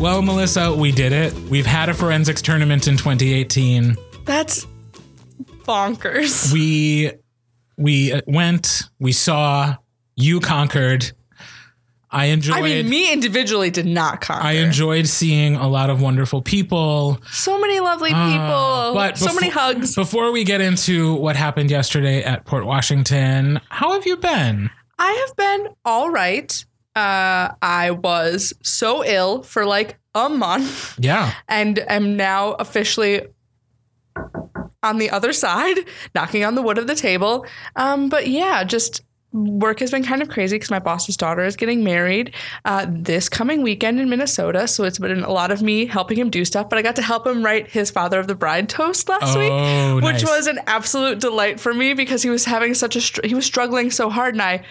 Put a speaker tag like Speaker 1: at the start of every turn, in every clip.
Speaker 1: Well, Melissa, we did it. We've had a forensics tournament in 2018.
Speaker 2: That's bonkers.
Speaker 1: We we went, we saw, you conquered. I enjoyed
Speaker 2: I mean, me individually did not conquer.
Speaker 1: I enjoyed seeing a lot of wonderful people.
Speaker 2: so many lovely people.
Speaker 1: Uh, but
Speaker 2: so many hugs.
Speaker 1: Before we get into what happened yesterday at Port Washington, how have you been?
Speaker 2: I have been all right. Uh, I was so ill for like a month
Speaker 1: Yeah.
Speaker 2: and am now officially on the other side, knocking on the wood of the table. Um, but yeah, just work has been kind of crazy because my boss's daughter is getting married uh, this coming weekend in Minnesota. So it's been a lot of me helping him do stuff. But I got to help him write his father of the bride toast last week,
Speaker 1: Oh,
Speaker 2: which
Speaker 1: nice.
Speaker 2: was an absolute delight for me because he was having such a str- he was struggling so hard, and I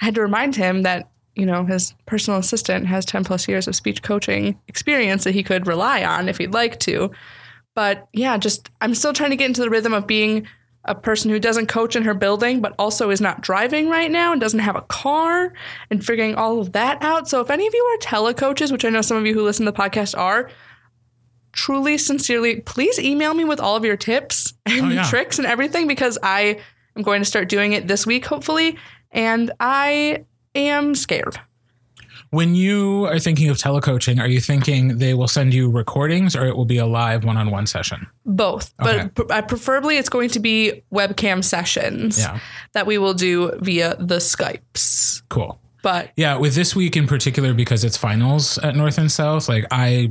Speaker 2: I had to remind him that you know his personal assistant has 10 plus years of speech coaching experience that he could rely on if he'd like to. But yeah just i'm still trying to get into the rhythm of being a person who doesn't coach in her building but also is not driving right now and doesn't have a car and figuring all of that out. So if any of you are telecoaches which i know some of you who listen to the podcast are truly sincerely please email me with all of your tips and
Speaker 1: Oh, yeah.
Speaker 2: tricks and everything because i am going to start doing it this week hopefully. And i am scared
Speaker 1: When you are thinking of telecoaching, are you thinking they will send you recordings or it will be a live one on one session?
Speaker 2: Both,
Speaker 1: Okay.
Speaker 2: but preferably it's going to be webcam sessions
Speaker 1: Yeah.
Speaker 2: that we will do via the Skypes.
Speaker 1: Cool.
Speaker 2: But
Speaker 1: Yeah, with this week in particular, because it's finals at North and South, like I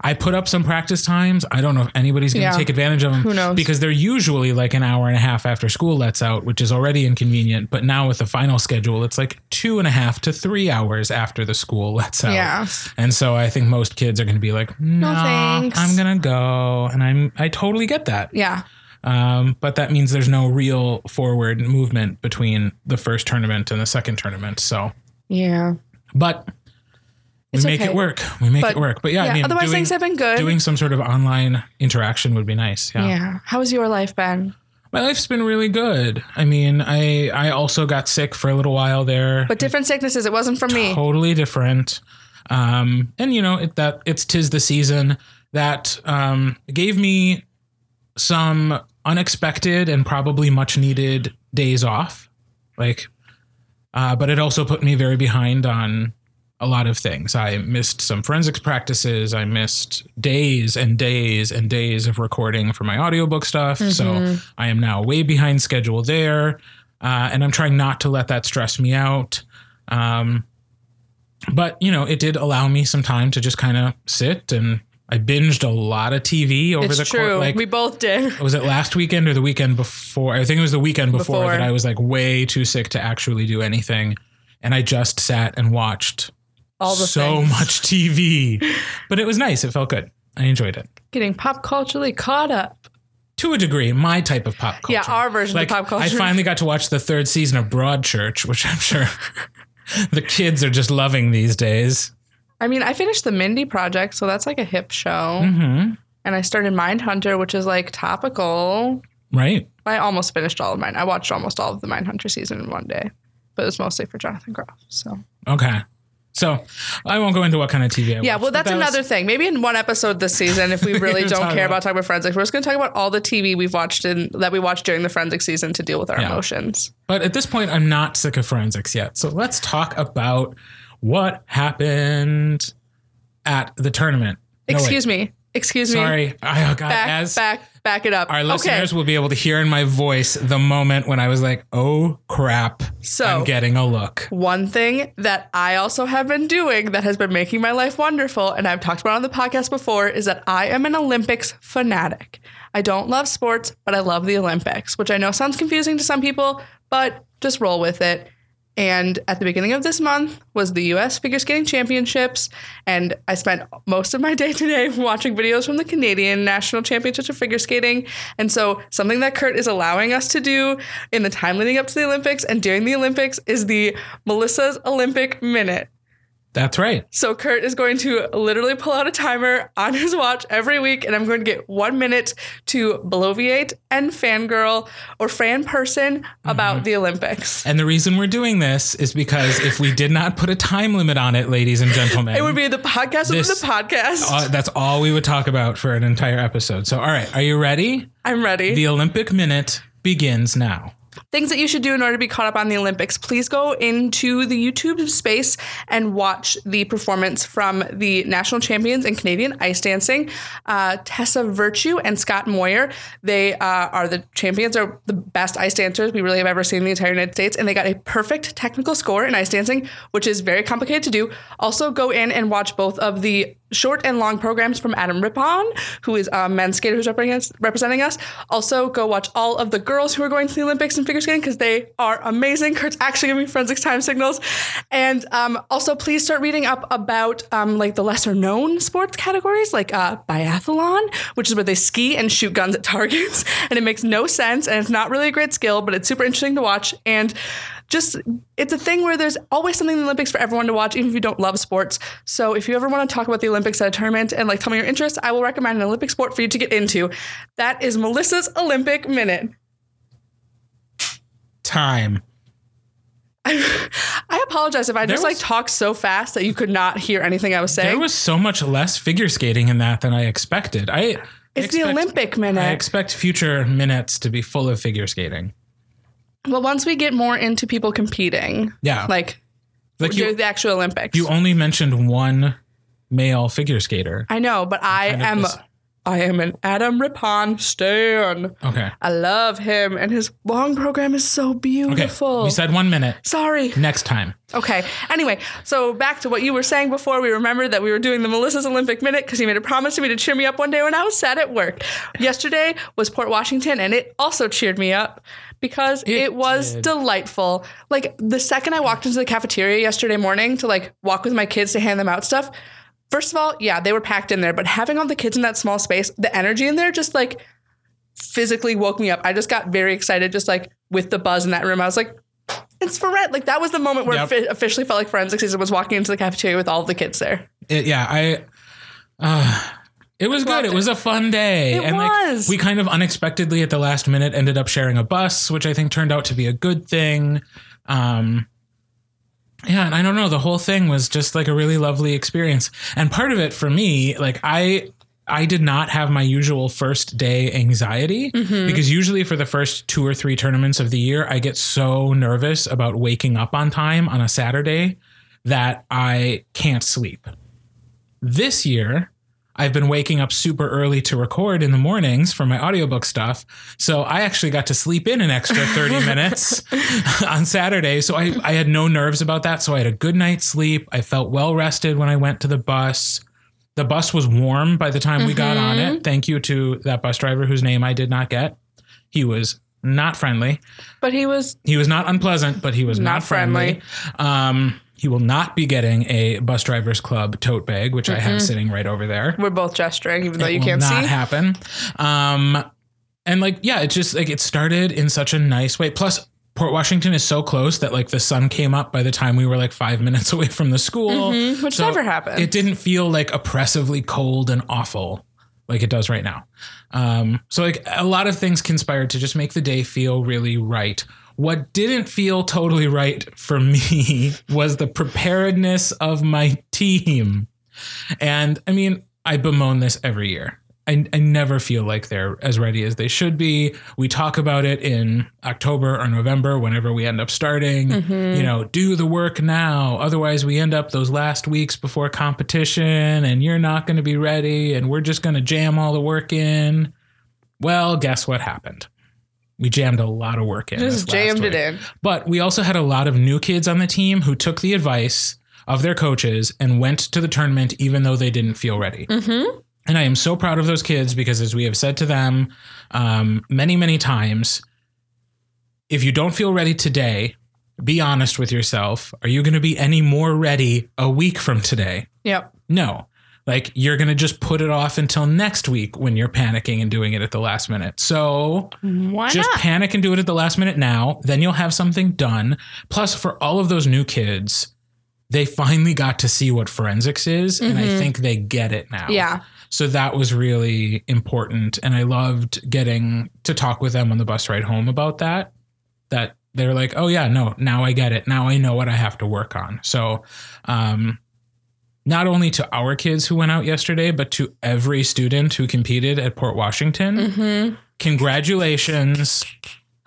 Speaker 1: I put up some practice times. I don't know if anybody's going to
Speaker 2: Yeah.
Speaker 1: take advantage of them.
Speaker 2: Who knows?
Speaker 1: Because they're usually like an hour and a half after school lets out, which is already inconvenient. But now with the final schedule, it's like two and a half to three hours after the school lets out.
Speaker 2: yeah,
Speaker 1: And so I think most kids are going to be like, no,
Speaker 2: thanks."
Speaker 1: I'm going to go. And I'm, I totally get that.
Speaker 2: yeah,
Speaker 1: Um, but that means there's no real forward movement between the first tournament and the second tournament. So,
Speaker 2: yeah.
Speaker 1: but we
Speaker 2: It's
Speaker 1: make
Speaker 2: okay.
Speaker 1: it work. We make
Speaker 2: But,
Speaker 1: it work. But yeah,
Speaker 2: yeah,
Speaker 1: I mean,
Speaker 2: otherwise
Speaker 1: doing,
Speaker 2: things have been good.
Speaker 1: doing some sort of online interaction would be nice. Yeah.
Speaker 2: yeah. How's your life been?
Speaker 1: My life's been really good. I mean, I I also got sick for a little while there.
Speaker 2: But different sicknesses. It wasn't from me.
Speaker 1: totally different. Um, and you know, it, that it's tis the season that um, gave me some unexpected and probably much needed days off. Like, uh, but it also put me very behind on a lot of things. I missed some forensics practices. I missed days and days and days of recording for my audiobook stuff. So I am now way behind schedule there. Uh, and I'm trying not to let that stress me out. Um, but you know, it did allow me some time to just kind of sit and I binged a lot of TV over
Speaker 2: It's
Speaker 1: the
Speaker 2: true.
Speaker 1: course. Like,
Speaker 2: we both did.
Speaker 1: was it last weekend or the weekend before? I think it was the weekend before,
Speaker 2: Before.
Speaker 1: that I was like way too sick to actually do anything, and I just sat and watched
Speaker 2: All the
Speaker 1: so
Speaker 2: things.
Speaker 1: much TV. But it was nice. It felt good. I enjoyed it
Speaker 2: Getting pop culturally caught up.
Speaker 1: to a degree. My type of pop culture.
Speaker 2: Yeah, our version
Speaker 1: like
Speaker 2: of pop culture.
Speaker 1: I finally got to watch the third season of Broadchurch, which I'm sure the kids are just loving these days.
Speaker 2: I mean, I finished the Mindy project, so that's like a hip show.
Speaker 1: hmm
Speaker 2: And I started Mindhunter, which is like topical.
Speaker 1: Right.
Speaker 2: I almost finished all of mine. I watched almost all of the Mindhunter season in one day, but it was mostly for Jonathan Groff. So
Speaker 1: Okay. So I won't go into what kind of TV I
Speaker 2: yeah,
Speaker 1: watched,
Speaker 2: well, that's
Speaker 1: that was-
Speaker 2: another thing. Maybe in one episode this season, if we really don't care
Speaker 1: about-
Speaker 2: about talking about forensics, we're just going to talk about all the TV we've watched in that we watched during the forensic season to deal with our
Speaker 1: Yeah.
Speaker 2: emotions.
Speaker 1: But at this point, I'm not sick of forensics yet. So let's talk about what happened at the tournament. No, wait.
Speaker 2: Excuse me. Excuse me.
Speaker 1: Sorry. I, oh God,
Speaker 2: Back,
Speaker 1: as
Speaker 2: back, back it up.
Speaker 1: our listeners
Speaker 2: okay.
Speaker 1: will be able to hear in my voice the moment when I was like, oh crap,
Speaker 2: So-
Speaker 1: I'm getting a look.
Speaker 2: One thing that I also have been doing that has been making my life wonderful, and I've talked about on the podcast before, is that I am an Olympics fanatic. I don't love sports, but I love the Olympics, which I know sounds confusing to some people, but just roll with it. And at the beginning of this month was the US Figure Skating Championships. And I spent most of my day today watching videos from the Canadian National Championships of Figure Skating. And so, something that Kurt is allowing us to do in the time leading up to the Olympics and during the Olympics is the Melissa's Olympic Minute.
Speaker 1: That's right.
Speaker 2: So Kurt is going to literally pull out a timer on his watch every week, and I'm going to get one minute to bloviate and fangirl or fan person about
Speaker 1: Mm-hmm.
Speaker 2: the Olympics.
Speaker 1: And the reason we're doing this is because if we did not put a time limit on it, ladies and gentlemen,
Speaker 2: It would be the podcast
Speaker 1: This-
Speaker 2: of the podcast.
Speaker 1: uh, that's all we would talk about for an entire episode. So, all right, are you ready?
Speaker 2: I'm ready.
Speaker 1: The Olympic minute begins now.
Speaker 2: Things that you should do in order to be caught up on the Olympics. Please go into the YouTube space and watch the performance from the national champions in Canadian ice dancing, uh, Tessa Virtue and Scott Moir. They uh, are the champions, are the best ice dancers we really have ever seen in the entire United States, and they got a perfect technical score in ice dancing, which is very complicated to do. Also, go in and watch both of the short and long programs from Adam Rippon, who is a men's skater who's representing us. Also, go watch all of the girls who are going to the Olympics in figure skating because they are amazing. Kurt's actually giving me forensics time signals. And um, also, please start reading up about um, like the lesser known sports categories, like uh, biathlon, which is where they ski and shoot guns at targets. And it makes no sense and it's not really a great skill, but it's super interesting to watch. And just it's a thing where there's always something in the Olympics for everyone to watch, even if you don't love sports. So if you ever want to talk about the Olympics at a tournament and like tell me your interests, I will recommend an Olympic sport for you to get into. That is Melissa's Olympic Minute.
Speaker 1: Time.
Speaker 2: I apologize if I just
Speaker 1: was-
Speaker 2: like talked so fast that you could not hear anything I was saying.
Speaker 1: There was so much less figure skating in that than I expected. I
Speaker 2: it's the
Speaker 1: expect-
Speaker 2: Olympic
Speaker 1: I expect future minutes to be full of figure skating.
Speaker 2: well, once we get more into people competing,
Speaker 1: Yeah,
Speaker 2: like,
Speaker 1: like you,
Speaker 2: the actual Olympics.
Speaker 1: you only mentioned one male figure skater.
Speaker 2: I know, but I
Speaker 1: Kind of
Speaker 2: am
Speaker 1: this-
Speaker 2: I am an Adam Rippon stan.
Speaker 1: Okay,
Speaker 2: I love him, and his long program is so beautiful. okay.
Speaker 1: We said one minute.
Speaker 2: Sorry.
Speaker 1: Next time.
Speaker 2: Okay. Anyway, so back to what you were saying before. We remembered that we were doing the Melissa's Olympic Minute because he made a promise to me to cheer me up one day when I was sad at work. Yesterday was Port Washington, and it also cheered me up because it,
Speaker 1: It
Speaker 2: was
Speaker 1: did.
Speaker 2: delightful. Like the second I walked into the cafeteria yesterday morning to like walk with my kids to hand them out stuff. First of all, yeah, they were packed in there, but having all the kids in that small space, the energy in there just like physically woke me up. I just got very excited, just like with the buzz in that room. I was like, it's for rent. Like that was the moment where
Speaker 1: Yep.
Speaker 2: it officially felt like forensic season was walking into the cafeteria with all the kids there.
Speaker 1: It, yeah, I. Uh, it was good. It was a fun day,
Speaker 2: It
Speaker 1: and
Speaker 2: was.
Speaker 1: like we kind of unexpectedly at the last minute ended up sharing a bus, which I think turned out to be a good thing. Um, yeah, and I don't know. The whole thing was just like a really lovely experience, and part of it for me, like I. I did not have my usual first day anxiety mm-hmm. because usually for the first two or three tournaments of the year, I get so nervous about waking up on time on a Saturday that I can't sleep. This year, I've been waking up super early to record in the mornings for my audiobook stuff. So I actually got to sleep in an extra 30 minutes on Saturday. So I, I had no nerves about that. So I had a good night's sleep. I felt well rested when I went to the bus. The bus was warm by the time we got on it. Thank you to that bus driver whose name I did not get. He was not friendly.
Speaker 2: But he was
Speaker 1: He was not unpleasant, but he was not,
Speaker 2: Not
Speaker 1: friendly. Um, he will not be getting a bus drivers club tote bag, which I have sitting right over there.
Speaker 2: we're both gesturing, even though you
Speaker 1: Will
Speaker 2: can't see.
Speaker 1: It not
Speaker 2: see.
Speaker 1: happen. Um, and like, yeah, it just like it started in such a nice way. Plus, Port Washington is so close that like the sun came up by the time we were like five minutes away from the school,
Speaker 2: Mm-hmm, which never happened.
Speaker 1: It didn't feel like oppressively cold and awful like it does right now. Um, so like a lot of things conspired to just make the day feel really right. What didn't feel totally right for me was the preparedness of my team. And I mean, I bemoan this every year. I, I never feel like they're as ready as they should be. We talk about it in October or November whenever we end up starting. Mm-hmm. You know, do the work now. Otherwise, we end up those last weeks before competition and you're not going to be ready and we're just going to jam all the work in. Well, guess what happened? We jammed a lot of work in.
Speaker 2: Just jammed
Speaker 1: week.
Speaker 2: it in.
Speaker 1: But we also had a lot of new kids on the team who took the advice of their coaches and went to the tournament even though they didn't feel ready.
Speaker 2: Mm-hmm.
Speaker 1: And I am so proud of those kids because, as we have said to them um, many, many times, if you don't feel ready today, be honest with yourself. Are you going to be any more ready a week from today?
Speaker 2: Yep.
Speaker 1: No. Like you're going to just put it off until next week when you're panicking and doing it at the last minute. So
Speaker 2: Why
Speaker 1: just
Speaker 2: not?
Speaker 1: panic and do it at the last minute now. Then you'll have something done. Plus, for all of those new kids, they finally got to see what forensics is, and I
Speaker 2: Mhm.
Speaker 1: think they get it now.
Speaker 2: Yeah.
Speaker 1: So that was really important. And I loved getting to talk with them on the bus ride home about that. That they're like, oh, yeah, no, now I get it. Now I know what I have to work on. So, um, not only to our kids who went out yesterday, but to every student who competed at Port Washington,
Speaker 2: Mm-hmm.
Speaker 1: congratulations.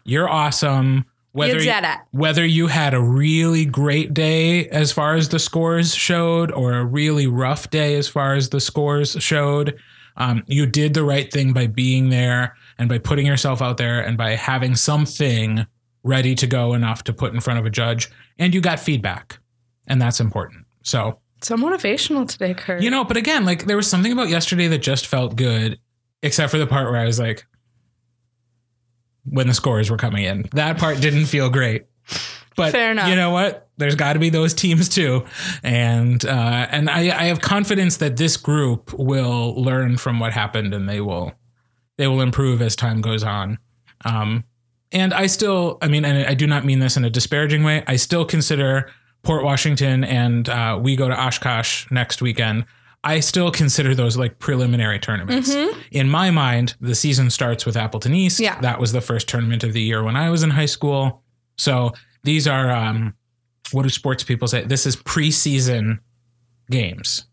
Speaker 1: You're awesome. Whether
Speaker 2: You
Speaker 1: whether you had a really great day as far as the scores showed or a really rough day as far as the scores showed um, you did the right thing by being there and by putting yourself out there and by having something ready to go enough to put in front of a judge and you got feedback and that's important so
Speaker 2: So motivational today, Kurt.
Speaker 1: you know but again like there was something about yesterday that just felt good except for the part where i was like when the scores were coming in. That part didn't feel great. But
Speaker 2: Fair enough.
Speaker 1: you know what? There's got to be those teams too. And uh, and I, I have confidence that this group will learn from what happened and they will they will improve as time goes on. Um, and i still i mean and i do not mean this in a disparaging way. I still consider port washington and uh, we go to oshkosh next weekend i still consider those like preliminary tournaments
Speaker 2: Mhm.
Speaker 1: in my mind, the season starts with Appleton East.
Speaker 2: Yeah.
Speaker 1: That was the first tournament of the year when I was in high school. So these are um, what do sports people say? This is preseason games.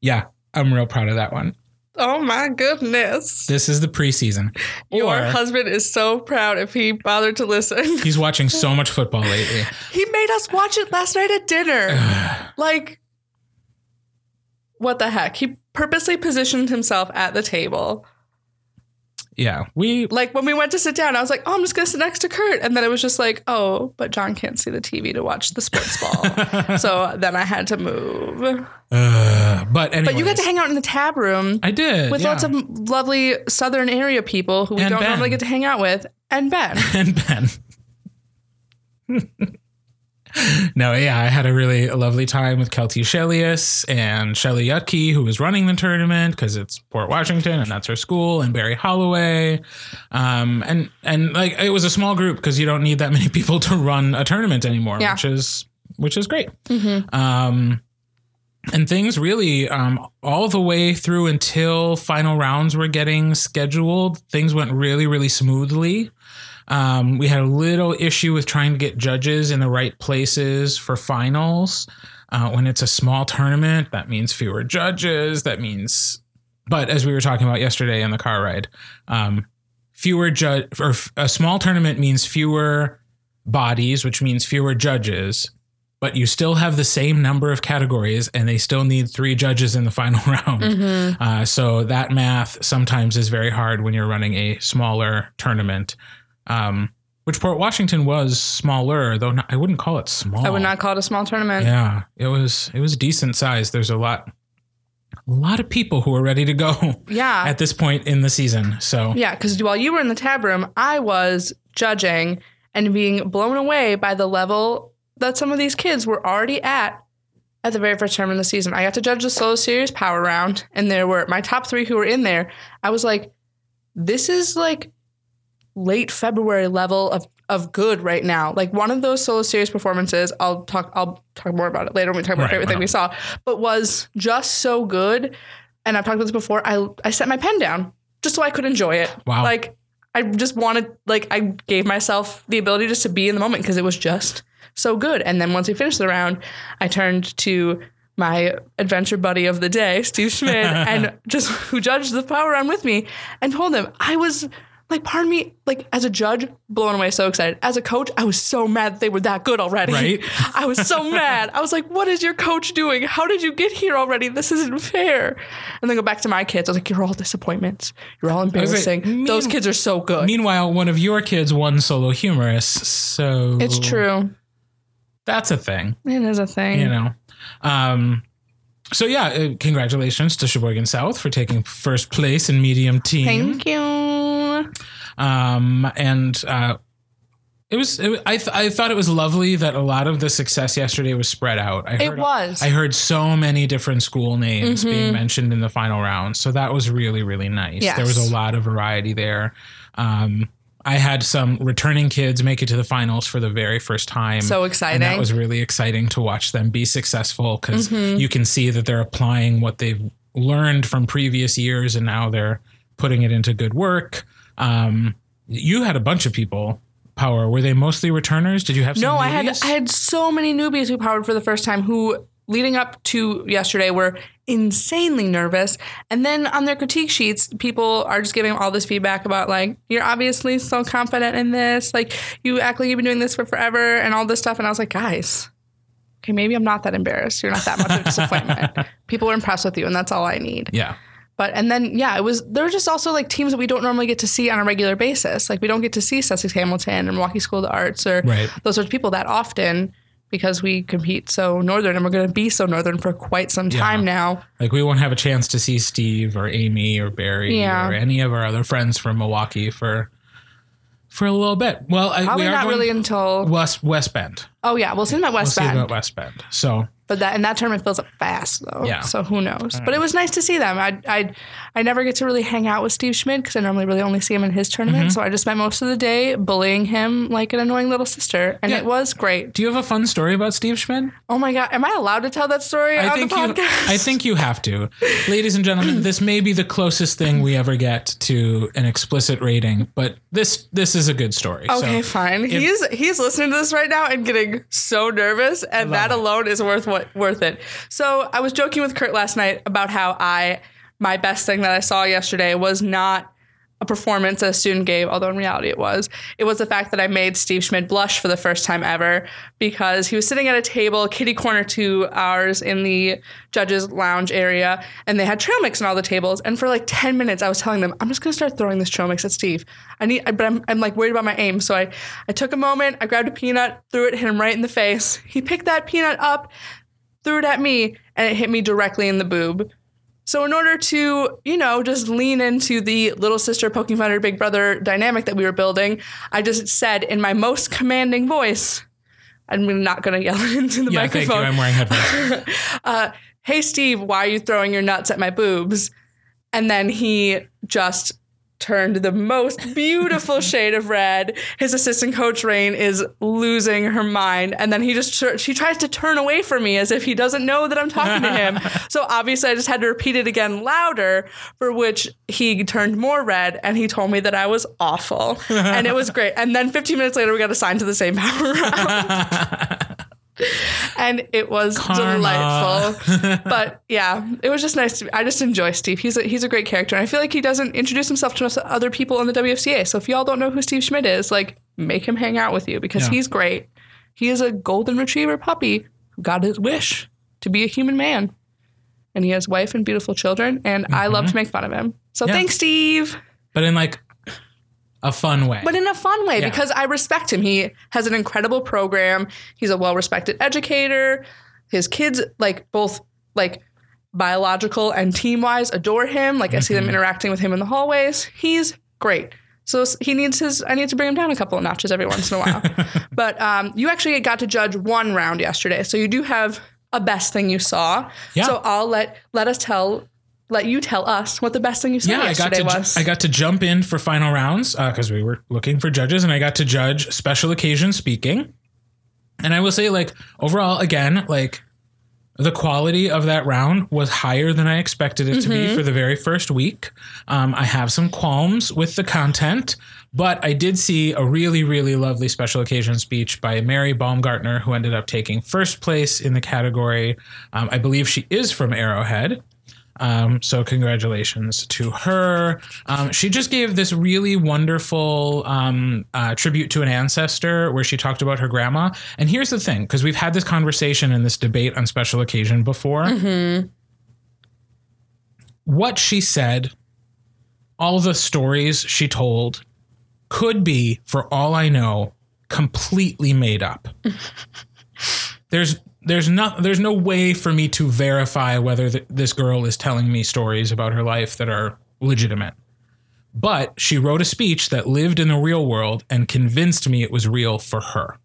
Speaker 1: Yeah, I'm real proud of that one.
Speaker 2: Oh my goodness.
Speaker 1: This is the preseason.
Speaker 2: Your
Speaker 1: Or
Speaker 2: husband is so proud if he bothered to listen.
Speaker 1: he's watching so much football lately.
Speaker 2: he made us watch it last night at dinner. like, what the heck? He purposely positioned himself at the table.
Speaker 1: Yeah, we
Speaker 2: Like, when we went to sit down, I was like, oh, I'm just going to sit next to Kurt. And then it was just like, oh, but John can't see the TV to watch the sports ball. so then I had to move.
Speaker 1: Uh, but anyway,
Speaker 2: But you got to hang out in the tab room
Speaker 1: I did
Speaker 2: with
Speaker 1: yeah.
Speaker 2: lots of lovely southern area people who we
Speaker 1: And
Speaker 2: don't
Speaker 1: Ben.
Speaker 2: normally get to hang out with, and Ben.
Speaker 1: and Ben. no, yeah, I had a really lovely time with Kelty Shelius and Shelly Yutke, who was running the tournament because it's Port Washington and that's her school, and Barry Holloway. Um, and and like it was a small group because you don't need that many people to run a tournament anymore,
Speaker 2: Yeah.
Speaker 1: which is which is great.
Speaker 2: Mhm.
Speaker 1: Um, and things really, um, all the way through until final rounds were getting scheduled, things went really, really smoothly. Um, we had a little issue with trying to get judges in the right places for finals. Uh, when it's a small tournament, that means fewer judges. That means, but as we were talking about yesterday in the car ride, um, fewer judge or f- a small tournament means fewer bodies, which means fewer judges. But you still have the same number of categories, and they still need three judges in the final round.
Speaker 2: Mhm.
Speaker 1: Uh, so that math sometimes is very hard when you're running a smaller tournament. Um, which Port Washington was smaller, though not, I wouldn't call it small.
Speaker 2: I would not call it a small tournament.
Speaker 1: Yeah, it was it was decent size. There's a lot, a lot of people who are ready to go
Speaker 2: Yeah.
Speaker 1: at this point in the season. So
Speaker 2: Yeah, because while you were in the tab room, I was judging and being blown away by the level that some of these kids were already at at the very first term in the season. I got to judge the solo series power round, and there were my top three who were in there. I was like, this is like late February level of of good right now. Like one of those solo series performances, I'll talk I'll talk more about it later when we talk about
Speaker 1: Right,
Speaker 2: we saw, but was just so good. And I've talked about this before. I I set my pen down just so I could enjoy it.
Speaker 1: Wow.
Speaker 2: Like I just wanted like I gave myself the ability just to be in the moment because it was just so good. And then once we finished the round, I turned to my adventure buddy of the day, Steve Schmidt, and just who judged the power round with me and told him I was like, pardon me, like as a judge, blown away, so excited. As a coach, I was so mad that they were that good already.
Speaker 1: Right?
Speaker 2: I was so mad. I was like, what is your coach doing? How did you get here already? This isn't fair. And then go back to my kids. I was like, you're all disappointments. You're all
Speaker 1: was like,
Speaker 2: embarrassing. Those kids are so good.
Speaker 1: meanwhile, one of your kids won solo humorous. So
Speaker 2: it's true.
Speaker 1: That's a thing.
Speaker 2: It is a thing.
Speaker 1: you know. Um, so yeah, uh, congratulations to Sheboygan South for taking first place in medium team.
Speaker 2: Thank you.
Speaker 1: Um, and uh, it was, it, I, th- I thought it was lovely that a lot of the success yesterday was spread out. I
Speaker 2: It was.
Speaker 1: I heard so many different school names
Speaker 2: Mhm.
Speaker 1: being mentioned in the final round. So that was really, really nice.
Speaker 2: Yes.
Speaker 1: There was a lot of variety there. Um, I had some returning kids make it to the finals for the very first time.
Speaker 2: So
Speaker 1: And
Speaker 2: exciting.
Speaker 1: that was really exciting to watch them be successful because
Speaker 2: Mm-hmm.
Speaker 1: you can see that they're applying what they've learned from previous years and now they're putting it into good work. Um, you had a bunch of people power. Were they mostly returners? Did you have some
Speaker 2: No, I had? I had so many newbies who powered for the first time who leading up to yesterday were insanely nervous. And then on their critique sheets, people are just giving all this feedback about like, you're obviously so confident in this, like you act like you've been doing this for forever and all this stuff. And I was like, guys, okay, maybe I'm not that embarrassed. You're not that much of a disappointment. people are impressed with you, and that's all I need.
Speaker 1: yeah.
Speaker 2: But and then yeah, it was there were just also like teams that we don't normally get to see on a regular basis. Like we don't get to see Sussex Hamilton and Milwaukee School of the Arts or
Speaker 1: Right.
Speaker 2: those sorts of people that often because we compete so northern and we're going to be so northern for quite some time now.
Speaker 1: Like we won't have a chance to see Steve or Amy or Barry
Speaker 2: Yeah.
Speaker 1: or any of our other friends from Milwaukee for for a little bit. Well, I,
Speaker 2: Probably
Speaker 1: we are
Speaker 2: not really until
Speaker 1: West West Bend.
Speaker 2: oh yeah, we'll see them at
Speaker 1: We'll
Speaker 2: West
Speaker 1: see
Speaker 2: Bend.
Speaker 1: about West Bend. So
Speaker 2: But that and that tournament fills up fast though.
Speaker 1: Yeah.
Speaker 2: So who knows? But it was nice to see them. I I I never get to really hang out with Steve Schmidt because I normally really only see him in his tournament.
Speaker 1: Mm-hmm.
Speaker 2: So I just spent most of the day bullying him like an annoying little sister, and
Speaker 1: Yeah.
Speaker 2: it was great.
Speaker 1: do you have a fun story about Steve Schmidt?
Speaker 2: Oh my god, am I allowed to tell that story
Speaker 1: I
Speaker 2: on
Speaker 1: think
Speaker 2: the
Speaker 1: you
Speaker 2: podcast?
Speaker 1: I think you have to. Ladies and gentlemen, this may be the closest thing we ever get to an explicit rating, but this this is a good story.
Speaker 2: Okay,
Speaker 1: so,
Speaker 2: fine. he's he's listening to this right now and getting so nervous, and that
Speaker 1: it.
Speaker 2: alone is worth what worth it. So I was joking with Kurt last night about how I my best thing that I saw yesterday was not a performance that a student gave, although in reality it was. It was the fact that I made Steve Schmidt blush for the first time ever because he was sitting at a table, kitty corner to ours in the judges' lounge area, and they had trail mix on all the tables. And for like 10 minutes, I was telling them, I'm just gonna start throwing this trail mix at Steve. I need, but I'm, I'm like worried about my aim. So I, I took a moment, I grabbed a peanut, threw it, hit him right in the face. He picked that peanut up, threw it at me, and it hit me directly in the boob. So in order to, you know, just lean into the little sister poking fun at her big brother dynamic that we were building, I just said in my most commanding voice, I'm not going to yell into the
Speaker 1: yeah, thank you.
Speaker 2: microphone.
Speaker 1: I'm wearing headphones.
Speaker 2: uh, hey Steve, why are you throwing your nuts at my boobs? And then he just turned the most beautiful shade of red. His assistant coach Rain is losing her mind, and then he just she tries to turn away from me as if he doesn't know that I'm talking to him. so obviously, I just had to repeat it again louder, for which he turned more red, and he told me that I was awful, and it was great. And then 15 minutes later, we got assigned to the same power round. and it was
Speaker 1: Karma.
Speaker 2: delightful. but yeah, it was just nice. To, I just enjoy Steve. He's a, he's a great character, and I feel like he doesn't introduce himself to other people in the WFCA. So if y'all don't know who Steve Schmidt is, like make him hang out with you because
Speaker 1: Yeah.
Speaker 2: he's great. He is a golden retriever puppy who got his wish to be a human man, and he has wife and beautiful children. And I love to make fun of him. So
Speaker 1: Mm-hmm. Yeah.
Speaker 2: thanks, Steve
Speaker 1: but in like a fun way.
Speaker 2: but in a fun way
Speaker 1: Yeah.
Speaker 2: because I respect him. He has an incredible program. He's a well-respected educator. His kids, like both like biological and team-wise, adore him. Like I see them interacting with him in the hallways. He's great. So he needs his. I need to bring him down a couple of notches every once in a while. but um, you actually got to judge one round yesterday, so you do have a best thing you saw.
Speaker 1: Yeah.
Speaker 2: So I'll let let us tell. Let you tell us what the best thing you saw
Speaker 1: yeah, I got
Speaker 2: yesterday
Speaker 1: to
Speaker 2: was.
Speaker 1: I got to jump in for final rounds because we were looking for judges, and I got to judge special occasion speaking. And I will say, like overall, again, like the quality of that round was higher than I expected it to be for the very first week. Um, I have some qualms with the content, but I did see a really, really lovely special occasion speech by Mary Baumgartner, who ended up taking first place in the category. Um, I believe she is from Arrowhead. Um, so congratulations to her. Um, she just gave this really wonderful um, uh, tribute to an ancestor where she talked about her grandma. And here's the thing, because we've had this conversation and this debate on special occasion before. What she said, all the stories she told, could be, for all I know, completely made up. there's there's not there's no way for me to verify whether th- this girl is telling me stories about her life that are legitimate. But she wrote a speech that lived in the real world and convinced me it was real for her.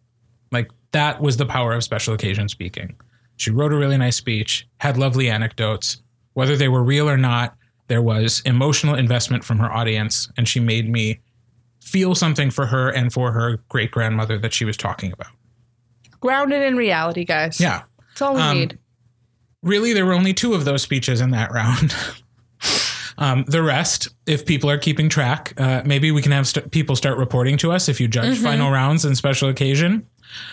Speaker 1: Like that was the power of special occasion speaking. She wrote a really nice speech, had lovely anecdotes. Whether they were real or not, there was emotional investment from her audience, and she made me feel something for her and for her great grandmother that she was talking about.
Speaker 2: Grounded in reality, guys.
Speaker 1: Yeah.
Speaker 2: That's all we
Speaker 1: Um,
Speaker 2: need.
Speaker 1: Really, there were only two of those speeches in that round. Um, the rest, if people are keeping track, uh, maybe we can have st- people start reporting to us if you judge final rounds and special occasion.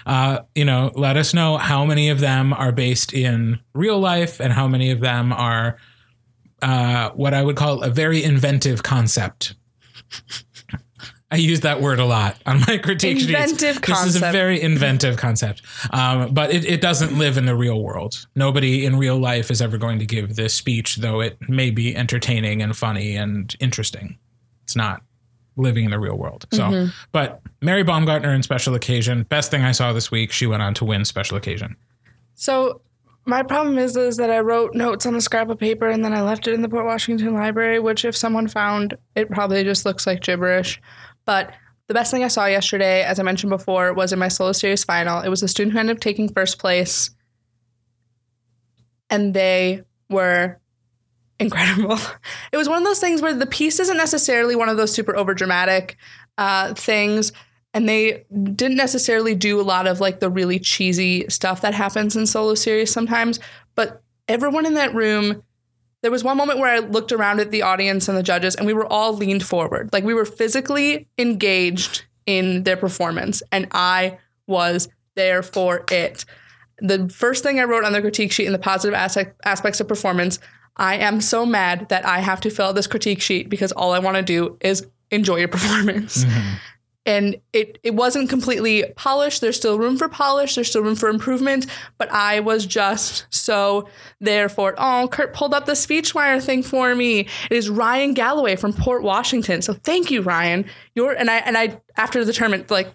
Speaker 1: Uh, you know, let us know how many of them are based in real life and how many of them are uh, what I would call a very inventive concept. I use that word a lot on my critique sheets.
Speaker 2: Inventive
Speaker 1: This is a very inventive concept, um, but it, it doesn't live in the real world. Nobody in real life is ever going to give this speech, though it may be entertaining and funny and interesting. It's not living in the real world. So,
Speaker 2: Mm-hmm.
Speaker 1: but Mary Baumgartner in Special Occasion, best thing I saw this week. She went on to win Special Occasion.
Speaker 2: So my problem is is that I wrote notes on a scrap of paper and then I left it in the Port Washington Library, which if someone found, it probably just looks like gibberish. But the best thing I saw yesterday, as I mentioned before, was in my solo series final. It was a student who ended up taking first place, and they were incredible. It was one of those things where the piece isn't necessarily one of those super over dramatic uh, things, and they didn't necessarily do a lot of like the really cheesy stuff that happens in solo series sometimes. But everyone in that room, there was one moment where I looked around at the audience and the judges, and we were all leaned forward, like we were physically engaged in their performance, and I was there for it. The first thing I wrote on the critique sheet in the positive aspect, aspects of performance, I am so mad that I have to fill out this critique sheet because all I want to do is enjoy your performance. Mm-hmm. And it it wasn't completely polished. There's still room for polish. There's still room for improvement. But I was just so there for it. Oh, Kurt pulled up the SpeechWire thing for me. It is Ryan Galloway from Port Washington. So thank you, Ryan. You're and I and I after the tournament like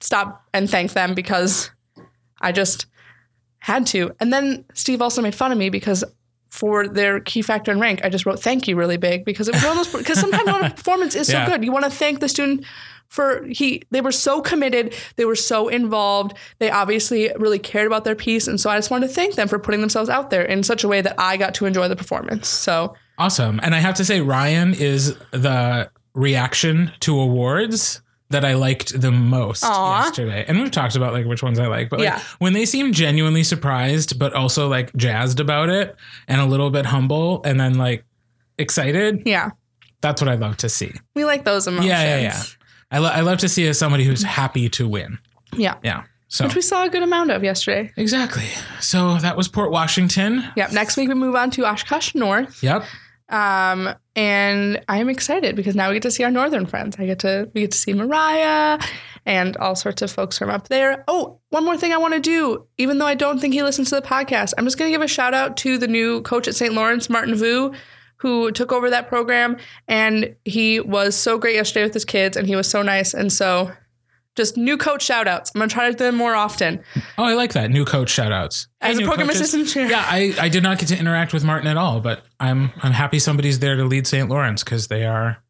Speaker 2: stop and thank them because I just had to. And then Steve also made fun of me because for their key factor and rank, I just wrote thank you really big because it was one of those because sometimes when a performance is so
Speaker 1: Yeah.
Speaker 2: good, you want to thank the student for he they were so committed, they were so involved, they obviously really cared about their piece, and so I just wanted to thank them for putting themselves out there in such a way that I got to enjoy the performance. So
Speaker 1: Awesome. And I have to say, Ryan is the reaction to awards that I liked the most
Speaker 2: Aw.
Speaker 1: yesterday. And we've talked about like which ones I like, but like
Speaker 2: Yeah.
Speaker 1: when they seem genuinely surprised, but also like jazzed about it and a little bit humble and then like excited,
Speaker 2: yeah,
Speaker 1: that's what I love to see.
Speaker 2: we like those emotions.
Speaker 1: Yeah, yeah, yeah. I, lo- I love to see as somebody who's happy to win.
Speaker 2: yeah.
Speaker 1: Yeah. So
Speaker 2: Which we saw a good amount of yesterday.
Speaker 1: exactly. So that was Port Washington.
Speaker 2: Yep. Next week we move on to Oshkosh North.
Speaker 1: Yep.
Speaker 2: Um, and I'm excited because now we get to see our northern friends. I get to we get to see Mariah and all sorts of folks from up there. Oh, one more thing I want to do, even though I don't think he listens to the podcast, I'm just gonna give a shout out to the new coach at St. Lawrence, Martin Vu, who took over that program, and he was so great yesterday with his kids, and he was so nice. And so just new coach shout outs. I'm gonna try to do them more often.
Speaker 1: Oh, I like that. New coach shout outs.
Speaker 2: As a program
Speaker 1: coaches.
Speaker 2: assistant chair.
Speaker 1: Yeah, I, I did not get to interact with Martin at all, but I'm I'm happy somebody's there to lead St. Lawrence because they are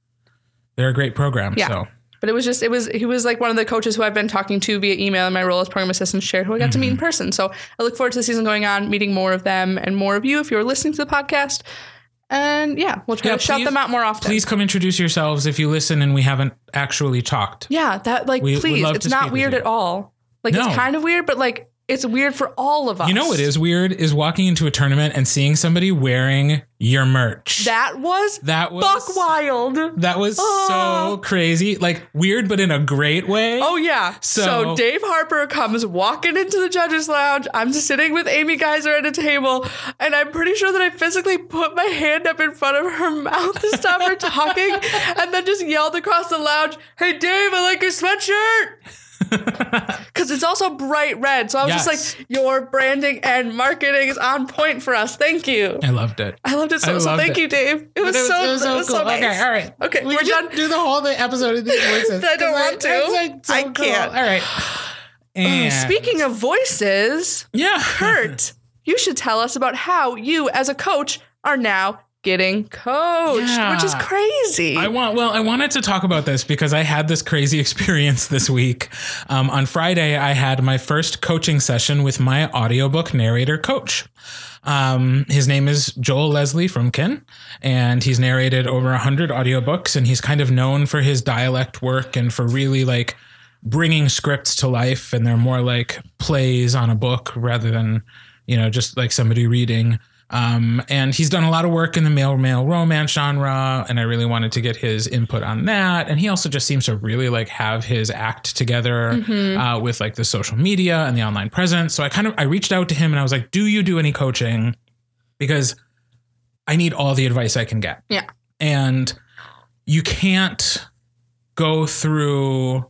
Speaker 1: they're a great program.
Speaker 2: Yeah.
Speaker 1: So
Speaker 2: But it was just, it was, he was like one of the coaches who I've been talking to via email in my role as program assistant chair who I got to meet in mm-hmm. person. So I look forward to the season going on, meeting more of them and more of you if you're listening to the podcast. And yeah, we'll try
Speaker 1: Yeah,
Speaker 2: to shout them out more often.
Speaker 1: please come introduce yourselves if you listen and we haven't actually talked.
Speaker 2: Yeah, that like,
Speaker 1: We-
Speaker 2: please, it's not weird at all. Like,
Speaker 1: No.
Speaker 2: it's kind of weird, but like, it's weird for all of us.
Speaker 1: You know what is weird is walking into a tournament and seeing somebody wearing your merch.
Speaker 2: That was
Speaker 1: That was
Speaker 2: buck wild.
Speaker 1: That was
Speaker 2: Oh.
Speaker 1: so crazy. Like weird, but in a great way.
Speaker 2: Oh yeah.
Speaker 1: So-
Speaker 2: So, Dave Harper comes walking into the judges lounge. I'm just sitting with Amy Geyser at a table, and I'm pretty sure that I physically put my hand up in front of her mouth to stop her talking, and then just yelled across the lounge, "Hey Dave, I like your sweatshirt." Because it's also bright red, so I was
Speaker 1: Yes.
Speaker 2: just like, "Your branding and marketing is on point for us. Thank you."
Speaker 1: I loved it.
Speaker 2: I loved it so.
Speaker 1: I
Speaker 2: so thank
Speaker 1: it.
Speaker 2: you, Dave. It was, so, it was so, nice.
Speaker 1: Okay, all right.
Speaker 2: Okay,
Speaker 1: we
Speaker 2: we're done.
Speaker 1: do the whole the episode of these voices.
Speaker 2: I don't want to.
Speaker 1: like, so
Speaker 2: I
Speaker 1: cool.
Speaker 2: can't.
Speaker 1: All right. Oh, and
Speaker 2: Speaking of voices,
Speaker 1: yeah,
Speaker 2: Kurt, you should tell us about how you, as a coach, are now getting coached,
Speaker 1: Yeah.
Speaker 2: which is crazy.
Speaker 1: I want well, I wanted to talk about this because I had this crazy experience this week. Um, on Friday, I had my first coaching session with my audiobook narrator coach. Um, his name is Joel Leslie Frumkin, and he's narrated over a 100 audiobooks, and he's kind of known for his dialect work and for really like bringing scripts to life. And they're more like plays on a book rather than, you know, just like somebody reading. Um, and he's done a lot of work in the male male romance genre, and I really wanted to get his input on that. And he also just seems to really like have his act together uh, with like the social media and the online presence. So I kind of I reached out to him and I was like, "Do you do any coaching?" Because I need all the advice I can get,
Speaker 2: Yeah.
Speaker 1: and you can't go through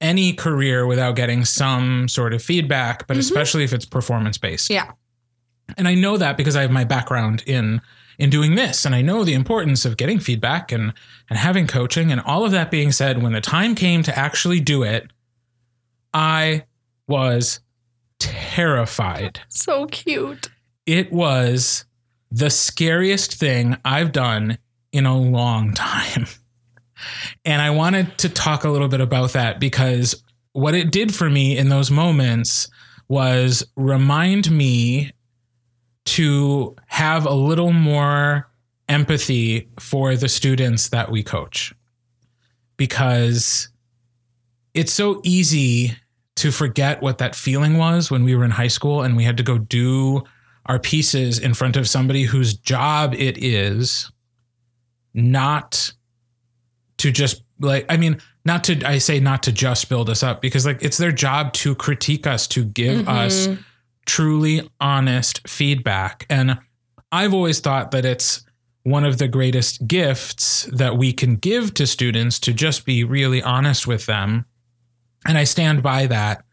Speaker 1: any career without getting some sort of feedback, but especially if it's performance based
Speaker 2: Yeah.
Speaker 1: And I know that because I have my background in in doing this and I know the importance of getting feedback and and having coaching and all of that being said when the time came to actually do it I was terrified
Speaker 2: So cute.
Speaker 1: it was the scariest thing I've done in a long time. And I wanted to talk a little bit about that because what it did for me in those moments was remind me to have a little more empathy for the students that we coach. Because it's so easy to forget what that feeling was when we were in high school and we had to go do our pieces in front of somebody whose job it is not to just like I mean not to I say not to just build us up because like it's their job to critique us to give mm-hmm. us truly honest feedback and I've always thought that it's one of the greatest gifts that we can give to students to just be really honest with them and I stand by that.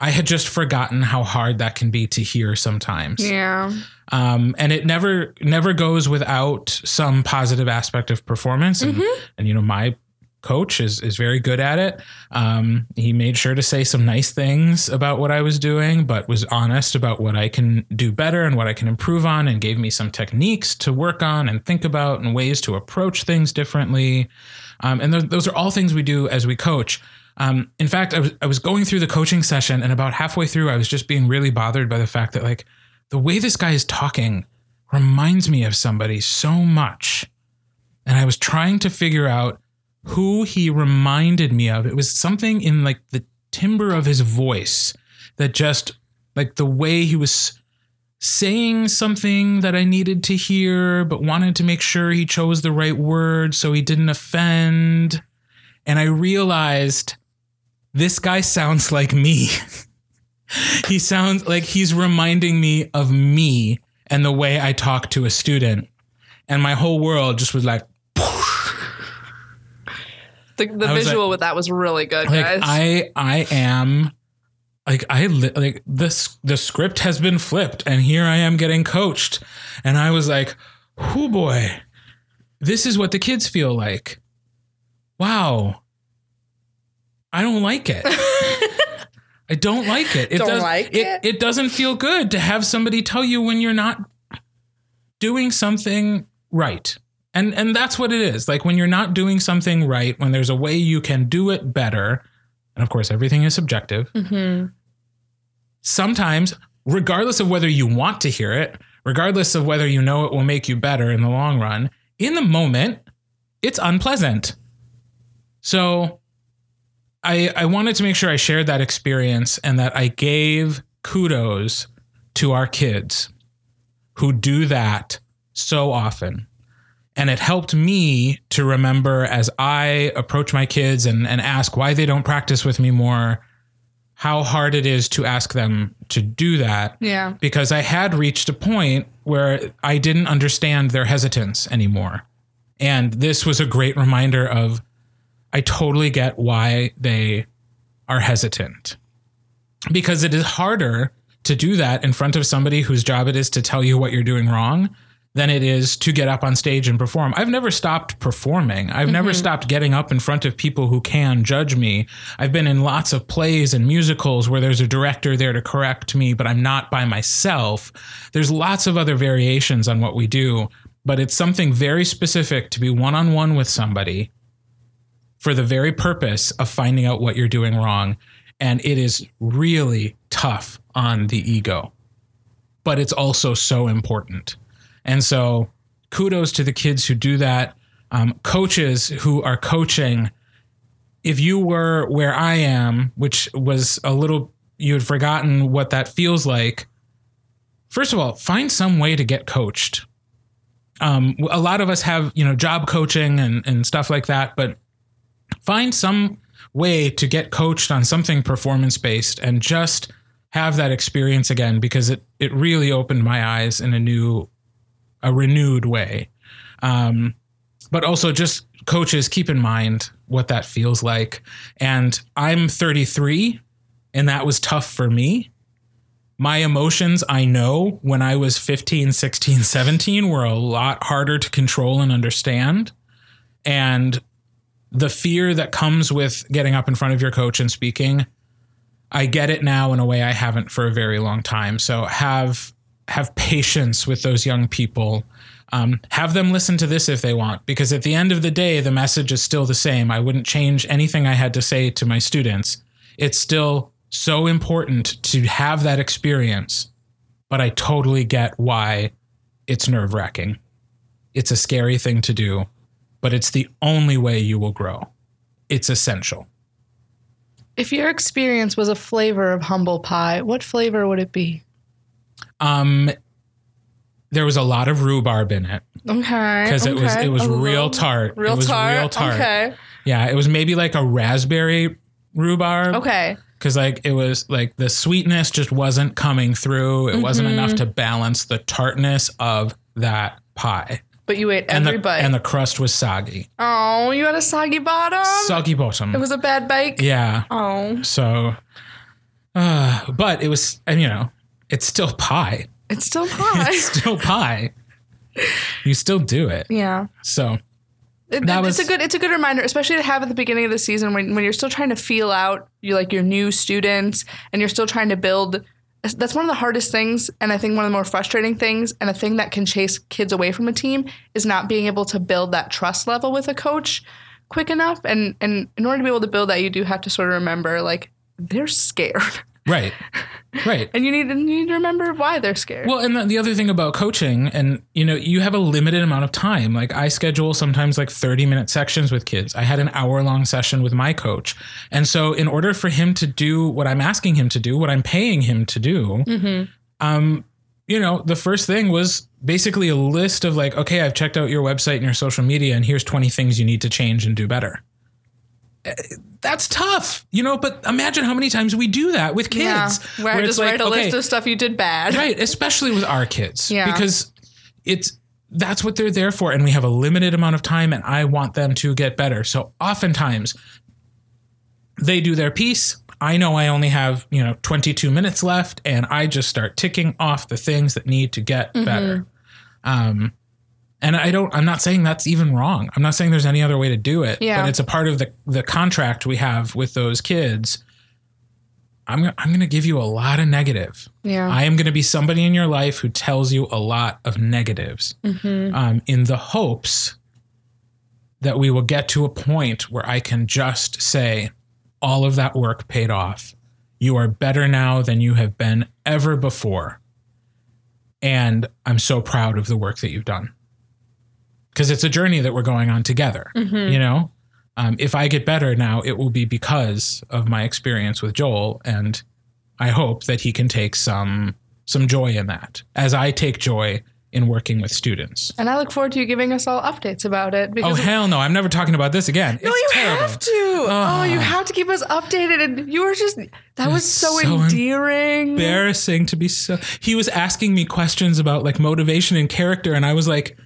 Speaker 1: I had just forgotten how hard that can be to hear sometimes.
Speaker 2: Yeah.
Speaker 1: Um, and it never never goes without some positive aspect of performance. And, and you know, my coach is is very good at it. Um, he made sure to say some nice things about what I was doing, but was honest about what I can do better and what I can improve on, and gave me some techniques to work on and think about and ways to approach things differently. Um, and th- those are all things we do as we coach. Um, in fact, I was I was going through the coaching session, and about halfway through, I was just being really bothered by the fact that like the way this guy is talking reminds me of somebody so much, and I was trying to figure out who he reminded me of. It was something in like the timbre of his voice that just like the way he was saying something that I needed to hear, but wanted to make sure he chose the right word so he didn't offend. And I realized this guy sounds like me. he sounds like he's reminding me of me and the way I talk to a student. And my whole world just was like,
Speaker 2: The, the visual with that was really good,
Speaker 1: like
Speaker 2: guys.
Speaker 1: I I am like I like this the script has been flipped and here I am getting coached and I was like, "Oh boy. This is what the kids feel like." Wow. I don't like it. I don't like it. It
Speaker 2: Don't
Speaker 1: does,
Speaker 2: like
Speaker 1: it,
Speaker 2: it?
Speaker 1: it doesn't feel good to have somebody tell you when you're not doing something right. And and that's what it is. Like when you're not doing something right, when there's a way you can do it better, and of course everything is subjective.
Speaker 2: mm-hmm.
Speaker 1: Sometimes, regardless of whether you want to hear it, regardless of whether you know it will make you better in the long run, in the moment, it's unpleasant. So I I wanted to make sure I shared that experience and that I gave kudos to our kids who do that so often. And it helped me to remember as I approach my kids and, and ask why they don't practice with me more, how hard it is to ask them to do that.
Speaker 2: Yeah.
Speaker 1: Because I had reached a point where I didn't understand their hesitance anymore. And this was a great reminder of I totally get why they are hesitant. Because it is harder to do that in front of somebody whose job it is to tell you what you're doing wrong than it is to get up on stage and perform. I've never stopped performing. I've never mm-hmm. stopped getting up in front of people who can judge me. I've been in lots of plays and musicals where there's a director there to correct me, but I'm not by myself. There's lots of other variations on what we do, but it's something very specific to be one on one with somebody for the very purpose of finding out what you're doing wrong. And it is really tough on the ego. but it's also so important. And so kudos to the kids who do that. Um, coaches who are coaching. If you were where I am, which was a little, you had forgotten what that feels like. First of all, find some way to get coached. Um, a lot of us have, you know, job coaching and, and stuff like that, but find some way to get coached on something performance based and just have that experience again because it it really opened my eyes in a new a renewed way. Um, but also just coaches keep in mind what that feels like. And i'm 33 and that was tough for me. My emotions i know when i was 15 16 17 were a lot harder to control and understand. And the fear that comes with getting up in front of your coach and speaking i get it now in a way i haven't for a very long time. So have have patience with those young people um, have them listen to this if they want because at the end of the day the message is still the same i wouldn't change anything i had to say to my students it's still so important to have that experience but i totally get why it's nerve-wracking it's a scary thing to do but it's the only way you will grow. It's essential.
Speaker 2: If your experience was a flavor of humble pie, what flavor would it be?
Speaker 1: Um, there was a lot of rhubarb in it
Speaker 2: Okay.
Speaker 1: because it was it was
Speaker 2: A
Speaker 1: real tart.
Speaker 2: Real
Speaker 1: it was
Speaker 2: tart.
Speaker 1: real tart.
Speaker 2: Okay.
Speaker 1: Yeah, it was maybe like a raspberry rhubarb.
Speaker 2: Okay.
Speaker 1: Because like it was like the sweetness just wasn't coming through. It wasn't
Speaker 2: Mm-hmm.
Speaker 1: enough to balance the tartness of that pie.
Speaker 2: But you ate
Speaker 1: And
Speaker 2: every
Speaker 1: the
Speaker 2: bite.
Speaker 1: and the crust was soggy.
Speaker 2: oh, you had a soggy bottom.
Speaker 1: Soggy bottom.
Speaker 2: it was a bad bake.
Speaker 1: yeah.
Speaker 2: Oh,
Speaker 1: So, uh, but it was, and you know, it's still pie.
Speaker 2: it's still pie.
Speaker 1: It's still pie. You still do it.
Speaker 2: yeah.
Speaker 1: So,
Speaker 2: It,
Speaker 1: That
Speaker 2: it's
Speaker 1: was-
Speaker 2: a good it's a good reminder, especially to have at the beginning of the season when, when you're still trying to feel out you like your new students and you're still trying to build that's one of the hardest things and I think one of the more frustrating things and a thing that can chase kids away from a team is not being able to build that trust level with a coach quick enough and and in order to be able to build that you do have to sort of remember like they're scared
Speaker 1: right. Right.
Speaker 2: and you need, you need to remember why they're scared.
Speaker 1: Well, and the, the other thing about coaching, and you know, you have a limited amount of time. Like I schedule sometimes like 30 minute sections with kids. I had an hour long session with my coach. And so, in order for him to do what I'm asking him to do, what I'm paying him to do, um, you know, the first thing was basically a list of like, okay, I've checked out your website and your social media, and here's 20 things you need to change and do better. That's tough, you know, but imagine how many times we do that with kids.
Speaker 2: yeah, where I
Speaker 1: it's
Speaker 2: just
Speaker 1: like,
Speaker 2: write a
Speaker 1: okay,
Speaker 2: list of stuff you did bad.
Speaker 1: right especially with our kids
Speaker 2: Yeah.
Speaker 1: because it's that's what they're there for and we have a limited amount of time and i want them to get better so oftentimes they do their piece i know i only have you know 22 minutes left and i just start ticking off the things that need to get
Speaker 2: Mm-hmm.
Speaker 1: better um and i don't i'm not saying that's even wrong i'm not saying there's any other way to do it
Speaker 2: Yeah.
Speaker 1: but it's a part of the the contract we have with those kids i'm, I'm going to give you a lot of negative
Speaker 2: Yeah.
Speaker 1: I am going to be somebody in your life who tells you a lot of negatives
Speaker 2: Mm-hmm.
Speaker 1: um, in the hopes that we will get to a point where I can just say, all of that work paid off. You are better now than you have been ever before. And I'm so proud of the work that you've done. Because it's a journey that we're going on together. You know, um, if I get better now, it will be because of my experience with Joel. And I hope that he can take some some joy in that, as I take joy in working with students.
Speaker 2: And I look forward to you giving us all updates about it
Speaker 1: Oh hell no! I'm never talking about this again.
Speaker 2: no,
Speaker 1: it's
Speaker 2: you
Speaker 1: terrible.
Speaker 2: have to. Oh, you have to keep us updated. And you were just that was so,
Speaker 1: so
Speaker 2: endearing.
Speaker 1: Embarrassing to be so. He was asking me questions about like motivation and character, and I was like,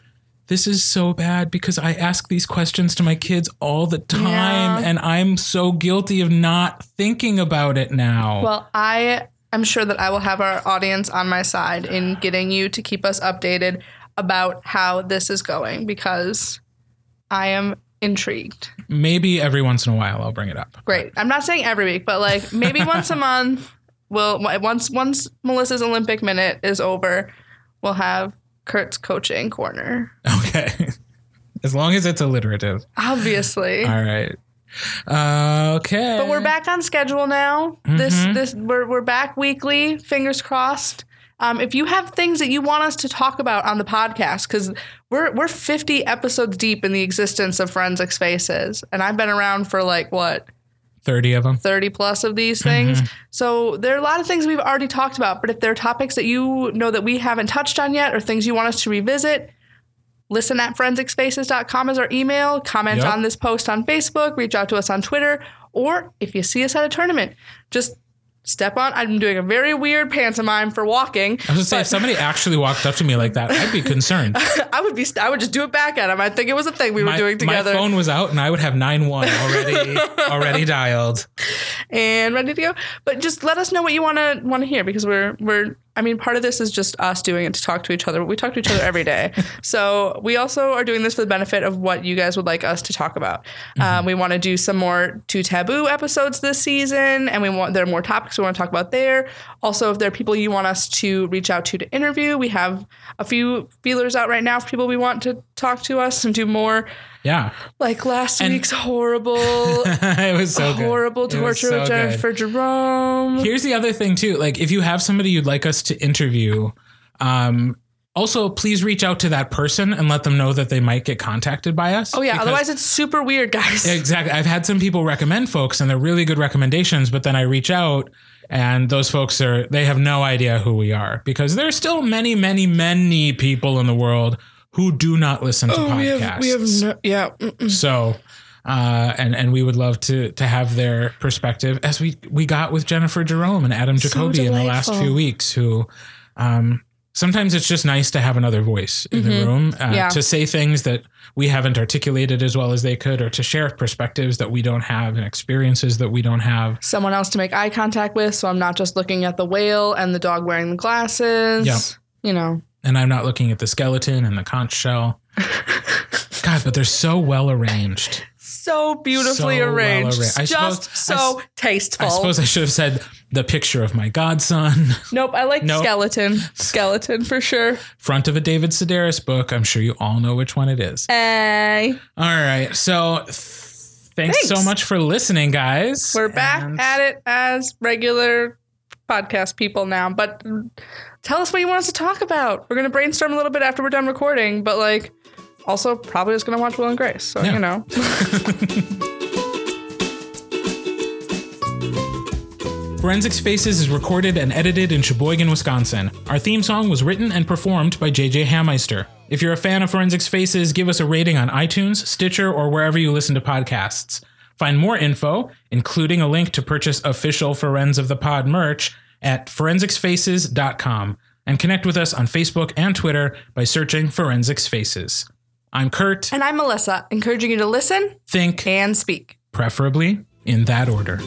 Speaker 1: "This is so bad because I ask these questions to my kids all the time,
Speaker 2: Yeah.
Speaker 1: and I'm so guilty of not thinking about it now."
Speaker 2: Well, I am sure that I will have our audience on my side in getting you to keep us updated about how this is going because I am intrigued.
Speaker 1: Maybe every once in a while I'll bring it up.
Speaker 2: Great. I'm not saying every week, but like maybe once a month. We'll once once Melissa's Olympic minute is over, we'll have Kurt's coaching corner.
Speaker 1: Okay, as long as it's alliterative.
Speaker 2: Obviously.
Speaker 1: All right. Uh, okay.
Speaker 2: But we're back on schedule now. This
Speaker 1: Mm-hmm.
Speaker 2: this we're we're back weekly. Fingers crossed. Um, if you have things that you want us to talk about on the podcast, because we're we're 50 episodes deep in the existence of Forensics Faces, and I've been around for like what
Speaker 1: 30 of them.
Speaker 2: 30 plus of these things. So there are a lot of things we've already talked about, but if there are topics that you know that we haven't touched on yet or things you want us to revisit, listen at forensicsfaces.com is our email. Comment
Speaker 1: Yep.
Speaker 2: on this post on Facebook, reach out to us on Twitter, or if you see us at a tournament, just step on. I'm doing a very weird pantomime for walking.
Speaker 1: I was gonna say, if somebody actually walked up to me like that, I'd be concerned.
Speaker 2: I would be I would just do it back at him. I think it was a thing we were
Speaker 1: my,
Speaker 2: doing
Speaker 1: my
Speaker 2: together.
Speaker 1: phone was out and I would have 9-1 already already dialed.
Speaker 2: and ready to go. But just let us know what you want to want to hear because we're we're I mean part of this is just us doing it to talk to each other. We talk to each other every day. so we also are doing this for the benefit of what you guys would like us to talk about. Um, we want to do some more two taboo episodes this season, and we want there are more topics we want to talk about there. Also, if there are people you want us to reach out to to interview, we have a few feelers out right now for people we want to talk to us and do more.
Speaker 1: Yeah.
Speaker 2: Like last
Speaker 1: And-
Speaker 2: week's horrible,
Speaker 1: it was so
Speaker 2: horrible
Speaker 1: was
Speaker 2: torture
Speaker 1: so
Speaker 2: of
Speaker 1: good.
Speaker 2: Jerome.
Speaker 1: Here's the other thing too. Like if you have somebody you'd like us to interview, um, also please reach out to that person and let them know that they might get contacted by us.
Speaker 2: Oh yeah, otherwise it's super weird, guys.
Speaker 1: Exactly. I've had some people recommend folks and they're really good recommendations, but then I reach out and those folks are they have no idea who we are because there's still many, many, many people in the world who do not listen to podcasts.
Speaker 2: Oh, we have no, yeah. mm-mm.
Speaker 1: So, uh, and and we would love to to have their perspective as we we got with Jennifer Jerome and Adam Jacoby in the last few weeks. Who, um, sometimes it's just nice to have another voice in the room uh,
Speaker 2: Mm-hmm. Yeah.
Speaker 1: to say things that we haven't articulated as well as they could, or to share perspectives that we don't have and experiences that we don't have.
Speaker 2: Someone else to make eye contact with, so I'm not just looking at the whale and the dog wearing the glasses.
Speaker 1: Yeah.
Speaker 2: You know.
Speaker 1: And I'm not looking at the skeleton and the conch shell. God, but they're so well arranged.
Speaker 2: So beautifully
Speaker 1: So well
Speaker 2: arranged.
Speaker 1: I
Speaker 2: just
Speaker 1: suppose-
Speaker 2: so
Speaker 1: s-
Speaker 2: tasteful.
Speaker 1: I suppose I should have said the picture of my godson.
Speaker 2: nope, I like
Speaker 1: Nope.
Speaker 2: skeleton. Skeleton for sure.
Speaker 1: front of a David Sedaris book. I'm sure you all know which one it is.
Speaker 2: Hey.
Speaker 1: All right. So th- thanks,
Speaker 2: Thanks.
Speaker 1: so much for listening, guys.
Speaker 2: We're back
Speaker 1: And-
Speaker 2: at it as regular podcast people now. But tell us what you want us to talk about. We're gonna brainstorm a little bit after we're done recording, but like also probably just gonna watch Will and Grace. So
Speaker 1: Yeah.
Speaker 2: you know.
Speaker 1: Forensics Faces is recorded and edited in Sheboygan, Wisconsin. Our theme song was written and performed by JJ Hammeister. If you're a fan of Forensics Faces, give us a rating on iTunes, Stitcher, or wherever you listen to podcasts. Find more info, including a link to purchase official Forens of the Pod merch, at forensicsfaces.com and connect with us on Facebook and Twitter by searching Forensics Faces. I'm Kurt.
Speaker 2: And I'm Melissa, encouraging you to listen
Speaker 1: Think
Speaker 2: and speak.
Speaker 1: preferably in that order.